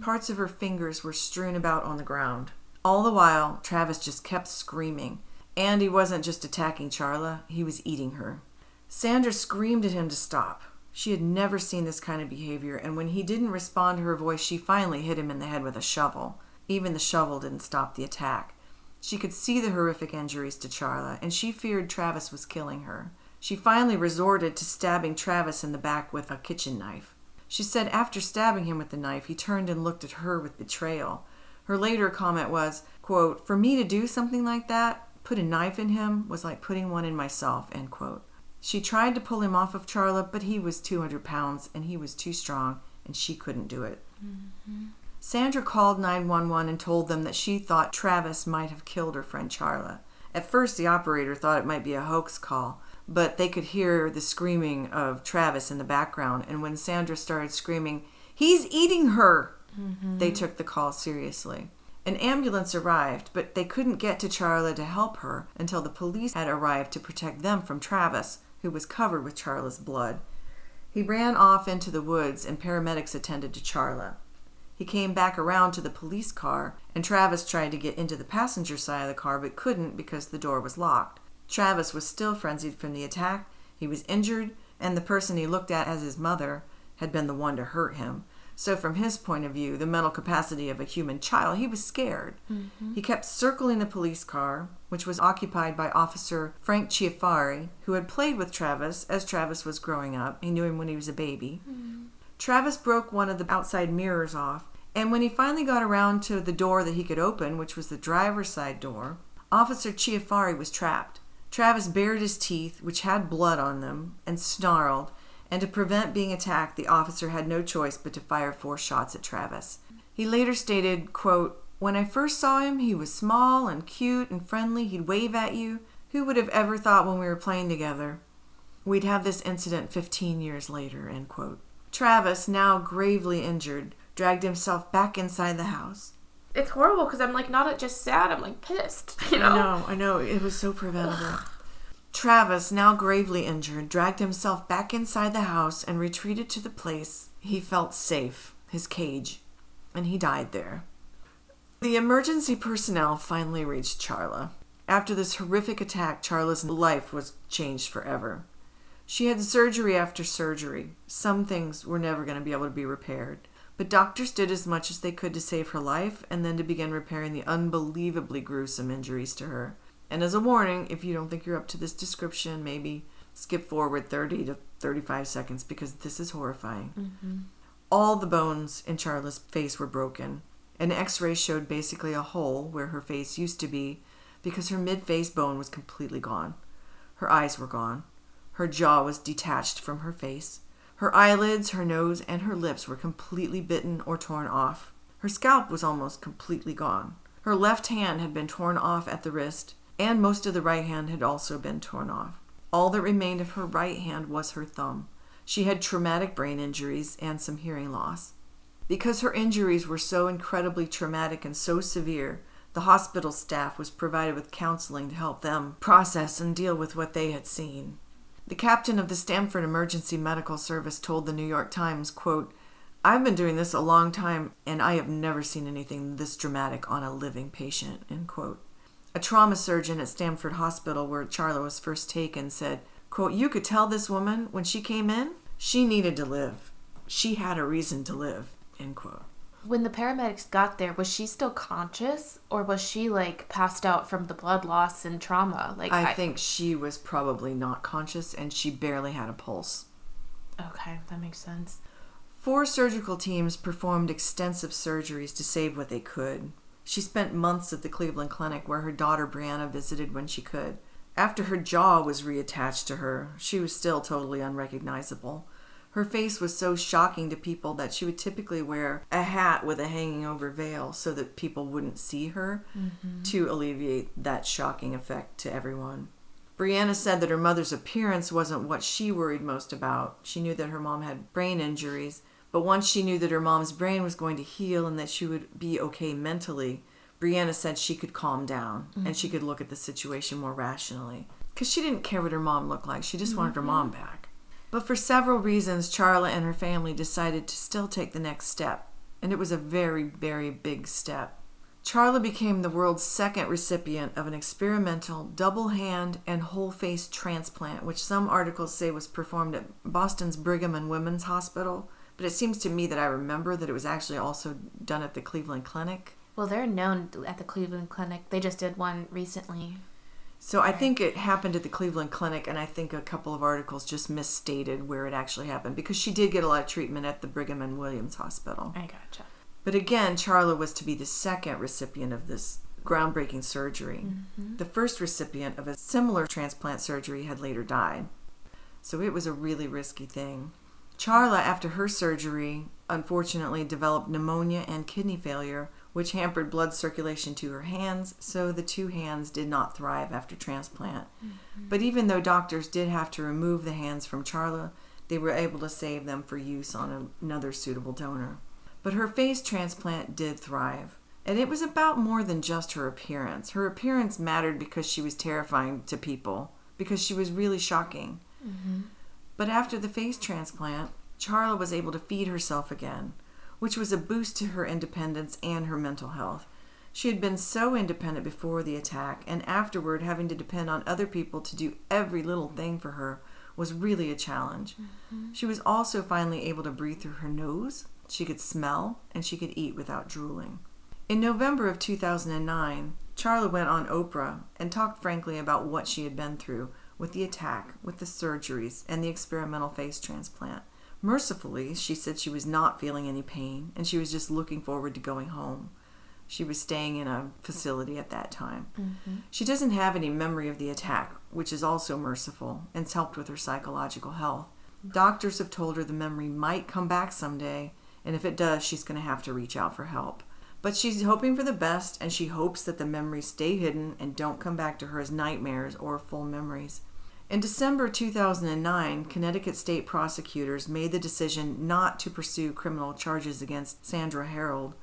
Parts of her fingers were strewn about on the ground. All the while, Travis just kept screaming. And he wasn't just attacking Charla, he was eating her. Sandra screamed at him to stop. She had never seen this kind of behavior, and when he didn't respond to her voice, she finally hit him in the head with a shovel. Even the shovel didn't stop the attack. She could see the horrific injuries to Charla, and she feared Travis was killing her. She finally resorted to stabbing Travis in the back with a kitchen knife. She said after stabbing him with the knife, he turned and looked at her with betrayal. Her later comment was, quote, For me to do something like that, put a knife in him, was like putting one in myself, end quote. She tried to pull him off of Charla, but he was 200 pounds and he was too strong, and she couldn't do it. Mm-hmm. Sandra called 911 and told them that she thought Travis might have killed her friend Charla. At first, the operator thought it might be a hoax call, but they could hear the screaming of Travis in the background, and when Sandra started screaming, He's eating her! Mm-hmm. They took the call seriously. An ambulance arrived, but they couldn't get to Charla to help her until the police had arrived to protect them from Travis, who was covered with Charla's blood. He ran off into the woods, and paramedics attended to Charla. He came back around to the police car, and Travis tried to get into the passenger side of the car but couldn't because the door was locked. Travis was still frenzied from the attack. He was injured, and the person he looked at as his mother had been the one to hurt him. So, from his point of view, the mental capacity of a human child, he was scared. Mm-hmm. He kept circling the police car, which was occupied by Officer Frank Chiafari, who had played with Travis as Travis was growing up. He knew him when he was a baby. Mm-hmm. Travis broke one of the outside mirrors off, and when he finally got around to the door that he could open, which was the driver's side door, Officer Chiafari was trapped. Travis bared his teeth, which had blood on them, and snarled, and to prevent being attacked, the officer had no choice but to fire four shots at Travis. He later stated, quote, When I first saw him, he was small and cute and friendly. He'd wave at you. Who would have ever thought when we were playing together we'd have this incident 15 years later, end quote. Travis, now gravely injured, dragged himself back inside the house. It's horrible because I'm like not just sad, I'm like pissed. You know? I know, I know. It was so preventable. Travis, now gravely injured, dragged himself back inside the house and retreated to the place he felt safe, his cage, and he died there. The emergency personnel finally reached Charla. After this horrific attack, Charla's life was changed forever. She had surgery after surgery. Some things were never going to be able to be repaired. But doctors did as much as they could to save her life and then to begin repairing the unbelievably gruesome injuries to her. And as a warning, if you don't think you're up to this description, maybe skip forward 30 to 35 seconds because this is horrifying. Mm-hmm. All the bones in Charla's face were broken. An x ray showed basically a hole where her face used to be because her mid face bone was completely gone. Her eyes were gone. Her jaw was detached from her face. Her eyelids, her nose, and her lips were completely bitten or torn off. Her scalp was almost completely gone. Her left hand had been torn off at the wrist, and most of the right hand had also been torn off. All that remained of her right hand was her thumb. She had traumatic brain injuries and some hearing loss. Because her injuries were so incredibly traumatic and so severe, the hospital staff was provided with counseling to help them process and deal with what they had seen. The captain of the Stamford Emergency Medical Service told the New York Times, quote, I've been doing this a long time and I have never seen anything this dramatic on a living patient, end quote. A trauma surgeon at Stamford Hospital, where Charla was first taken, said, Quote, you could tell this woman when she came in, she needed to live. She had a reason to live. End quote. When the paramedics got there, was she still conscious or was she like passed out from the blood loss and trauma? Like I think she was probably not conscious and she barely had a pulse. Okay, that makes sense. Four surgical teams performed extensive surgeries to save what they could. She spent months at the Cleveland Clinic where her daughter Brianna visited when she could. After her jaw was reattached to her, she was still totally unrecognizable. Her face was so shocking to people that she would typically wear a hat with a hanging over veil so that people wouldn't see her mm-hmm. to alleviate that shocking effect to everyone. Brianna said that her mother's appearance wasn't what she worried most about. She knew that her mom had brain injuries, but once she knew that her mom's brain was going to heal and that she would be okay mentally, Brianna said she could calm down and she mm-hmm. could look at the situation more rationally. Because she didn't care what her mom looked like, she just wanted her mom mm-hmm. back. But for several reasons, Charla and her family decided to still take the next step, and it was a very, very big step. Charla became the world's second recipient of an experimental double hand and whole face transplant, which some articles say was performed at Boston's Brigham and Women's Hospital. But it seems to me that I remember that it was actually also done at the Cleveland Clinic. Well, they're known at the Cleveland Clinic. They just did one recently. So I think it happened at the Cleveland Clinic, and I think a couple of articles just misstated where it actually happened because she did get a lot of treatment at the Brigham and Williams Hospital. I gotcha. But again, Charla was to be the second recipient of this groundbreaking surgery. Mm-hmm. The first recipient of a similar transplant surgery had later died. So it was a really risky thing. Charla, after her surgery, unfortunately developed pneumonia and kidney failure, which hampered blood circulation to her hands, so the two hands did not thrive after transplant. Mm-hmm. But even though doctors did have to remove the hands from Charla, they were able to save them for use on another suitable donor. But her face transplant did thrive. And it was about more than just her appearance. Her appearance mattered because she was terrifying to people, because she was really shocking. Mm-hmm. But after the face transplant, Charla was able to feed herself again, which was a boost to her independence and her mental health. She had been so independent before the attack, and afterward, having to depend on other people to do every little thing for her was really a challenge. Mm-hmm. She was also finally able to breathe through her nose, she could smell, and she could eat without drooling. In November of 2009, Charla went on Oprah and talked frankly about what she had been through with the attack, with the surgeries, and the experimental face transplant. Mercifully, she said she was not feeling any pain and she was just looking forward to going home. She was staying in a facility at that time. Mm-hmm. She doesn't have any memory of the attack, which is also merciful and helped with her psychological health. Doctors have told her the memory might come back someday, and if it does, she's going to have to reach out for help. But she's hoping for the best, and she hopes that the memories stay hidden and don't come back to her as nightmares or full memories. In December 2009, Connecticut state prosecutors made the decision not to pursue criminal charges against Sandra Herold,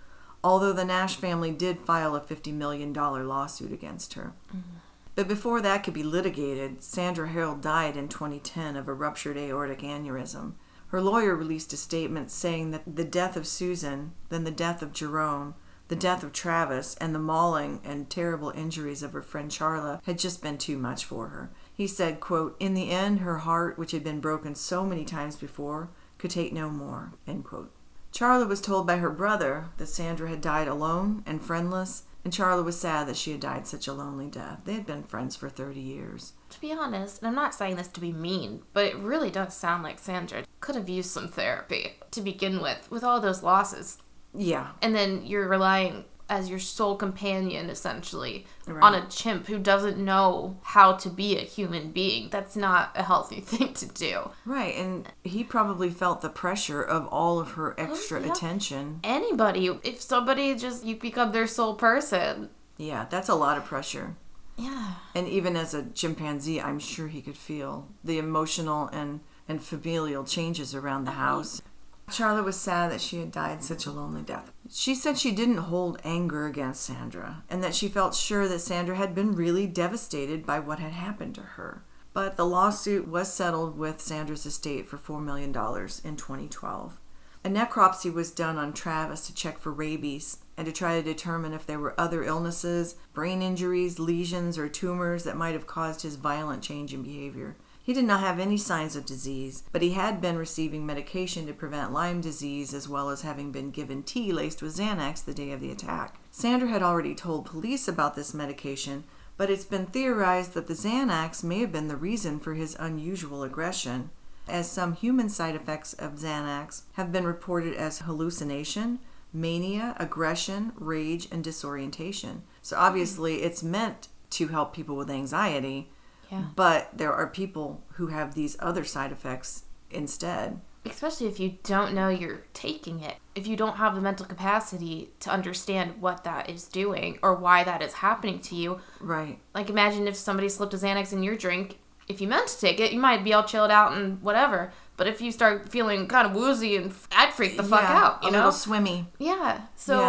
although the Nash family did file a $50 million lawsuit against her. Mm-hmm. But before that could be litigated, Sandra Herold died in 2010 of a ruptured aortic aneurysm. Her lawyer released a statement saying that the death of Susan, then the death of Jerome, the death of Travis, and the mauling and terrible injuries of her friend Charla had just been too much for her. He said, quote, In the end, her heart, which had been broken so many times before, could take no more. End quote. Charla was told by her brother that Sandra had died alone and friendless, and Charla was sad that she had died such a lonely death. They had been friends for 30 years. To be honest, and I'm not saying this to be mean, but it really does sound like Sandra could have used some therapy to begin with, with all those losses. Yeah, And then you're relying as your sole companion, essentially, Right. on a chimp who doesn't know how to be a human being. That's not a healthy thing to do. right. And he probably felt the pressure of all of her oh, extra yeah. attention. Anybody, if somebody just, you become their sole person. Yeah, that's a lot of pressure. Yeah. And even as a chimpanzee, I'm sure he could feel the emotional and, and familial changes around the oh, house. Charla was sad that she had died such a lonely death. She said she didn't hold anger against Sandra and that she felt sure that Sandra had been really devastated by what had happened to her. But the lawsuit was settled with Sandra's estate for $4 million in 2012. A necropsy was done on Travis to check for rabies and to try to determine if there were other illnesses, brain injuries, lesions, or tumors that might have caused his violent change in behavior. He did not have any signs of disease, but he had been receiving medication to prevent Lyme disease as well as having been given tea laced with Xanax the day of the attack. Sandra had already told police about this medication, but it's been theorized that the Xanax may have been the reason for his unusual aggression, as some human side effects of Xanax have been reported as hallucination, mania, aggression, rage, and disorientation. So obviously, it's meant to help people with anxiety, Yeah. but there are people who have these other side effects instead. Especially if you don't know you're taking it. If you don't have the mental capacity to understand what that is doing or why that is happening to you. Right. Like, imagine if somebody slipped a Xanax in your drink. If you meant to take it, you might be all chilled out and whatever. But if you start feeling kind of woozy and I'd freak the fuck Yeah, out, you a know? little swimmy. yeah. So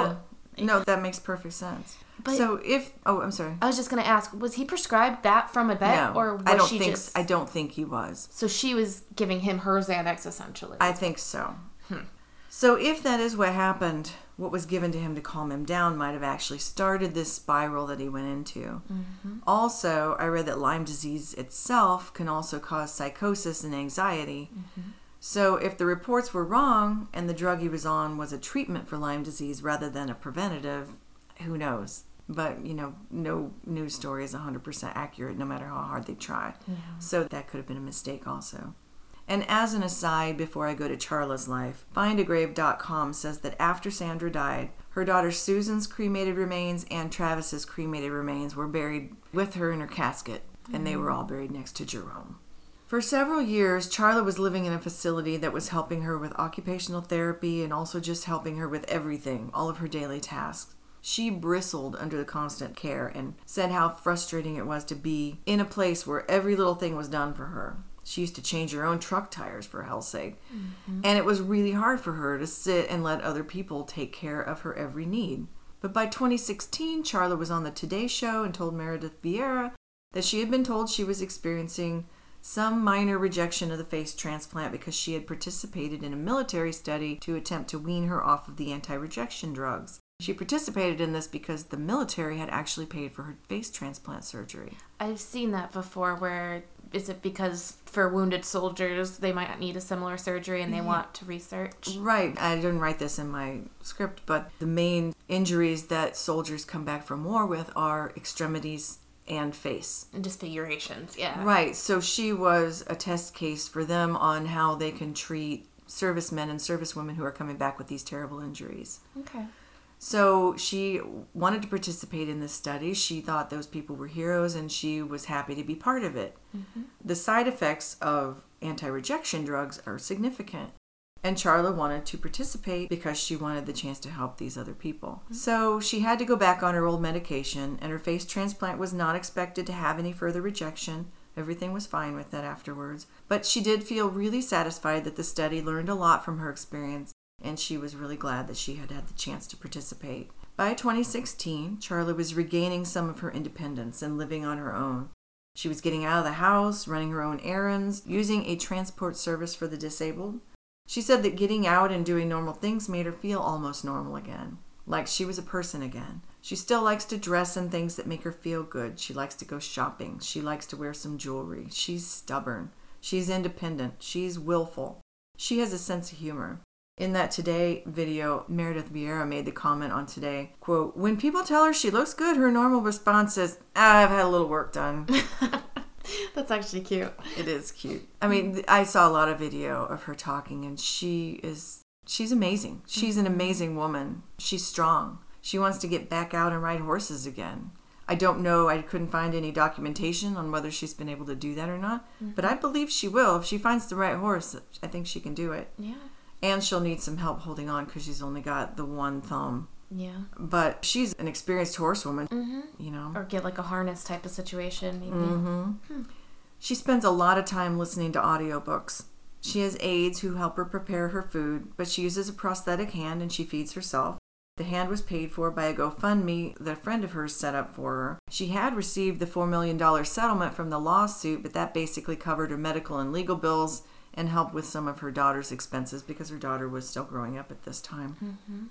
yeah. No, that makes perfect sense. But- so if oh, I'm sorry. I was just gonna ask, was he prescribed that from a vet, no, or was I don't she think just? I don't think he was. So she was giving him her Xanax essentially. I think so. Hmm. So if that is what happened, what was given to him to calm him down might have actually started this spiral that he went into. Mm-hmm. Also, I read that Lyme disease itself can also cause psychosis and anxiety. Mm-hmm. So if the reports were wrong and the drug he was on was a treatment for Lyme disease rather than a preventative, who knows? But, you know, no news story is 100% accurate no matter how hard they try. So that could have been a mistake also. And as an aside, before I go to Charla's life, findagrave.com says that after Sandra died, her daughter Susan's cremated remains and Travis's cremated remains were buried with her in her casket, and they were all mm. buried next to Jerome. For several years, Charla was living in a facility that was helping her with occupational therapy and also just helping her with everything, all of her daily tasks. She bristled under the constant care and said how frustrating it was to be in a place where every little thing was done for her. She used to change her own truck tires for hell's sake. Mm-hmm. And it was really hard for her to sit and let other people take care of her every need. But by 2016, Charla was on the Today Show and told Meredith Vieira that she had been told she was experiencing some minor rejection of the face transplant because she had participated in a military study to attempt to wean her off of the anti rejection drugs. She participated in this because the military had actually paid for her face transplant surgery. I've seen that before. Where is it because for wounded soldiers they might need a similar surgery and they want to research? Right. I didn't write this in my script, but the main injuries that soldiers come back from war with are extremities and face. And disfigurations, yeah. Right. So she was a test case for them on how they can treat servicemen and servicewomen who are coming back with these terrible injuries. Okay. So she wanted to participate in this study. She thought those people were heroes and she was happy to be part of it. Mm-hmm. The side effects of anti rejection drugs are significant. And Charla wanted to participate because she wanted the chance to help these other people. Mm-hmm. So she had to go back on her old medication, and her face transplant was not expected to have any further rejection. Everything was fine with that afterwards. But she did feel really satisfied that the study learned a lot from her experience, and she was really glad that she had had the chance to participate. By 2016, Charla was regaining some of her independence and living on her own. She was getting out of the house, running her own errands, using a transport service for the disabled. She said that getting out and doing normal things made her feel almost normal again, like she was a person again. She still likes to dress in things that make her feel good. She likes to go shopping. She likes to wear some jewelry. She's stubborn. She's independent. She's willful. She has a sense of humor. In that Today video, Meredith Vieira made the comment on Today, quote, When people tell her she looks good, her normal response is, ah, I've had a little work done. That's actually cute. It is cute. I mean, I saw a lot of video of her talking, and she is she's amazing. She's an amazing woman. She's strong. She wants to get back out and ride horses again. I don't know. I couldn't find any documentation on whether she's been able to do that or not, but I believe she will. If she finds the right horse, I think she can do it. Yeah. And she'll need some help holding on because she's only got the one thumb. Yeah. But she's an experienced horsewoman, you know. Or get like a harness type of situation, maybe. Mm-hmm. She spends a lot of time listening to audiobooks. She has aides who help her prepare her food, but she uses a prosthetic hand and she feeds herself. The hand was paid for by a GoFundMe that a friend of hers set up for her. She had received the $4 million settlement from the lawsuit, but that basically covered her medical and legal bills and helped with some of her daughter's expenses because her daughter was still growing up at this time. Mm-hmm.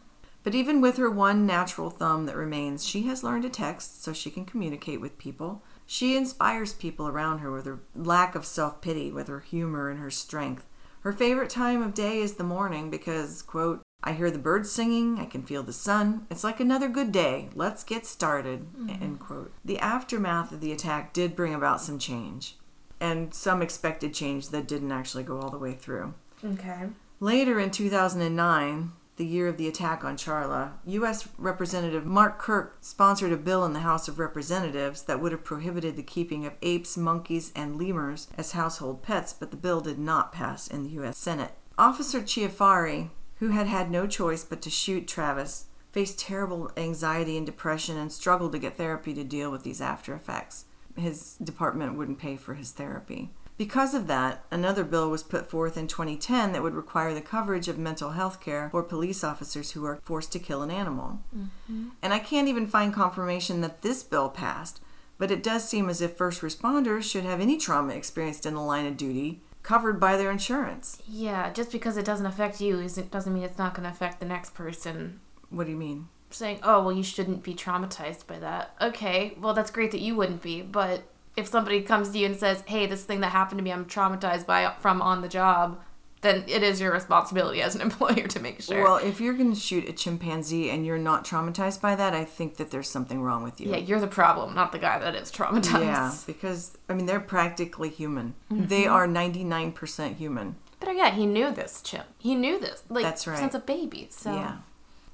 But even with her one natural thumb that remains, she has learned to text so she can communicate with people. She inspires people around her with her lack of self pity, with her humor and her strength. Her favorite time of day is the morning because, quote, I hear the birds singing, I can feel the sun. It's like another good day. Let's get started, end quote. The aftermath of the attack did bring about some change, and some expected change that didn't actually go all the way through. Okay. Later in 2009, the year of the attack on Charla, U.S. Representative Mark Kirk sponsored a bill in the House of Representatives that would have prohibited the keeping of apes, monkeys, and lemurs as household pets, but the bill did not pass in the U.S. Senate. Officer Chiafari, who had had no choice but to shoot Travis, faced terrible anxiety and depression and struggled to get therapy to deal with these after effects. His department wouldn't pay for his therapy. Because of that, another bill was put forth in 2010 that would require the coverage of mental health care for police officers who are forced to kill an animal. Mm-hmm. And I can't even find confirmation that this bill passed, but it does seem as if first responders should have any trauma experienced in the line of duty covered by their insurance. Yeah, just because it doesn't affect you doesn't mean it's not going to affect the next person. What do you mean? Saying, "Oh, well, you shouldn't be traumatized by that." Okay, well, that's great that you wouldn't be, but if somebody comes to you and says, "Hey, this thing that happened to me, I'm traumatized by from on the job," then it is your responsibility as an employer to make sure. Well, if you're going to shoot a chimpanzee and you're not traumatized by that, I think that there's something wrong with you. yeah, you're the problem, not the guy that is traumatized. Yeah, because I mean they're practically human. Mm-hmm. They are 99% human. But uh, yeah, he knew this chimp. He knew this, like That's right. since a baby. So Yeah.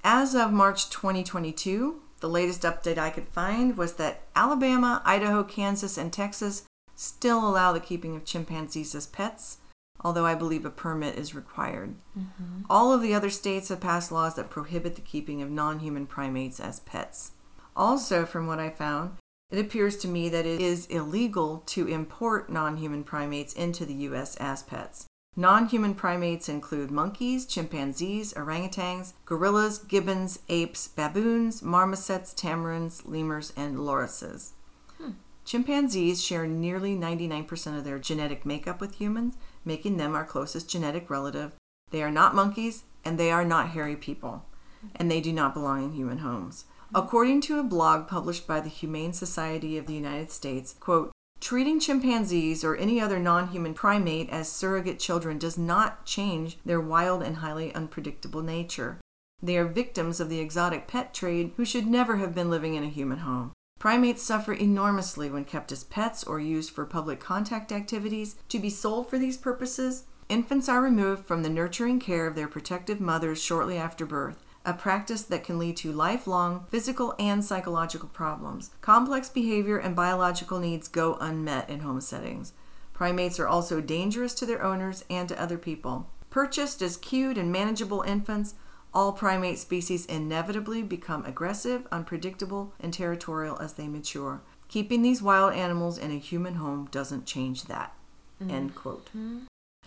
As of March 2022, the latest update I could find was that Alabama, Idaho, Kansas, and Texas still allow the keeping of chimpanzees as pets, although I believe a permit is required. Mm-hmm. All of the other states have passed laws that prohibit the keeping of non human primates as pets. Also, from what I found, it appears to me that it is illegal to import non human primates into the U.S. as pets. Non human primates include monkeys, chimpanzees, orangutans, gorillas, gibbons, apes, baboons, marmosets, tamarins, lemurs, and lorises. Hmm. Chimpanzees share nearly 99% of their genetic makeup with humans, making them our closest genetic relative. They are not monkeys, and they are not hairy people, and they do not belong in human homes. Hmm. According to a blog published by the Humane Society of the United States, quote, treating chimpanzees or any other non-human primate as surrogate children does not change their wild and highly unpredictable nature. They are victims of the exotic pet trade who should never have been living in a human home. Primates suffer enormously when kept as pets or used for public contact activities. To be sold for these purposes, infants are removed from the nurturing care of their protective mothers shortly after birth, a practice that can lead to lifelong physical and psychological problems. Complex behavior and biological needs go unmet in home settings. Primates are also dangerous to their owners and to other people. Purchased as cute and manageable infants, all primate species inevitably become aggressive, unpredictable, and territorial as they mature. Keeping these wild animals in a human home doesn't change that. End mm-hmm. quote. Mm-hmm.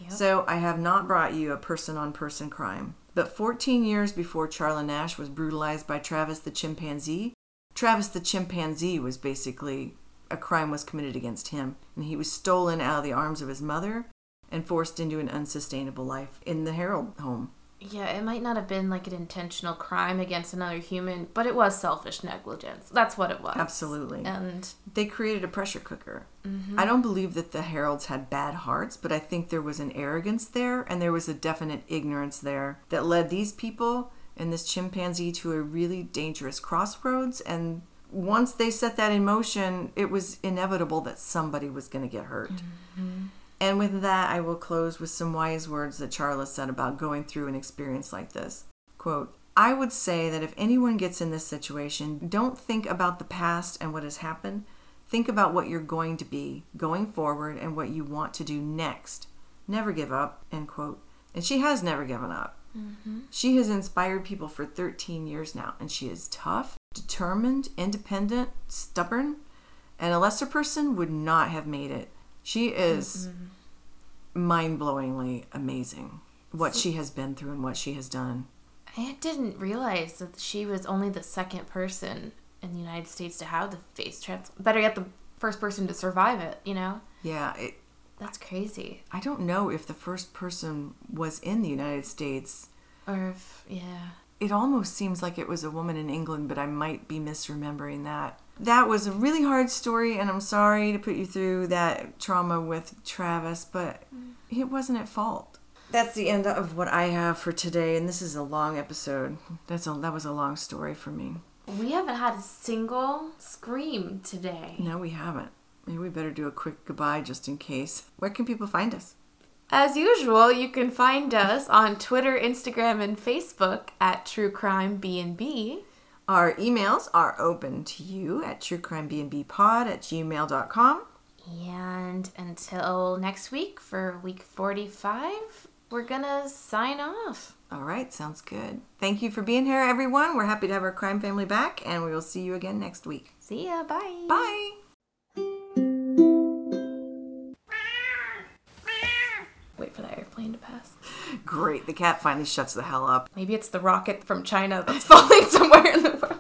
So I have not brought you a person on person crime. But 14 years before Charla Nash was brutalized by Travis the chimpanzee, Travis the chimpanzee was basically a crime was committed against him, and he was stolen out of the arms of his mother and forced into an unsustainable life in the Herold home. Yeah, it might not have been like an intentional crime against another human, but it was selfish negligence. That's what it was. Absolutely. And They created a pressure cooker. Mm-hmm. I don't believe that the Herolds had bad hearts, but I think there was an arrogance there and there was a definite ignorance there that led these people and this chimpanzee to a really dangerous crossroads. And once they set that in motion, it was inevitable that somebody was going to get hurt. Mm-hmm. And with that, I will close with some wise words that Charla said about going through an experience like this. Quote, I would say that if anyone gets in this situation, don't think about the past and what has happened. Think about what you're going to be going forward and what you want to do next. Never give up, end quote. And she has never given up. Mm-hmm. She has inspired people for 13 years now, and she is tough, determined, independent, stubborn, and a lesser person would not have made it. She is mm-hmm. mind blowingly amazing what she has been through and what she has done. I didn't realize that she was only the second person in the United States to have the face transplant. Better yet, the first person to survive it. You know, Yeah, it, that's crazy. I don't know if the first person was in the United States. Or if yeah, it almost seems like it was a woman in England, but I might be misremembering that. That was a really hard story, and I'm sorry to put you through that trauma with Travis, but mm. it wasn't at fault. That's the end of what I have for today, and this is a long episode. That's a that was a long story for me. We haven't had a single scream today. No, we haven't. Maybe we better do a quick goodbye just in case. Where can people find us? As usual, you can find us on Twitter, Instagram, and Facebook at True Crime B&B. Our emails are open to you at truecrimebnbpod at gmail.com. And until next week for week 45, we're gonna sign off. All right, sounds good. Thank you for being here, everyone. We're happy to have our crime family back, and we will see you again next week. See ya, bye. Bye. For to pass. Great. The cat finally shuts the hell up. Maybe it's the rocket from China that's falling somewhere in the world.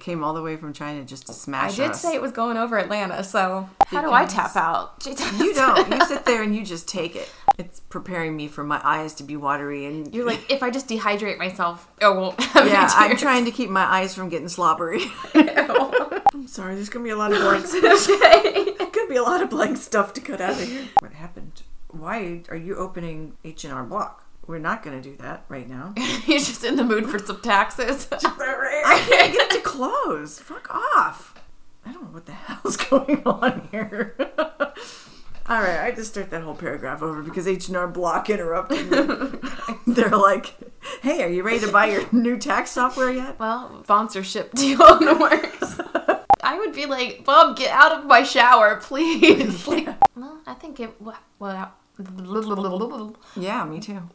Came all the way from China just to smash it. I did us. say it was going over Atlanta, so how do I tap out? You don't. You sit there and you just take it. It's preparing me for my eyes to be watery and You're like, if I just dehydrate myself, I won't have Yeah, any I'm tears. trying to keep my eyes from getting slobbery. I'm sorry, there's gonna be a lot of blank could be a lot of blank stuff to cut out of here. What happened? Why are you opening H and R Block? We're not gonna do that right now. He's just in the mood for some taxes. I can't get to close. Fuck off. I don't know what the hell's going on here. All right, I just start that whole paragraph over because H and R Block interrupted me. They're like, "Hey, are you ready to buy your new tax software yet?" well, sponsorship deal in the works. I would be like, Bob, get out of my shower, please. Like, well, I think it. Well, Yeah, me too.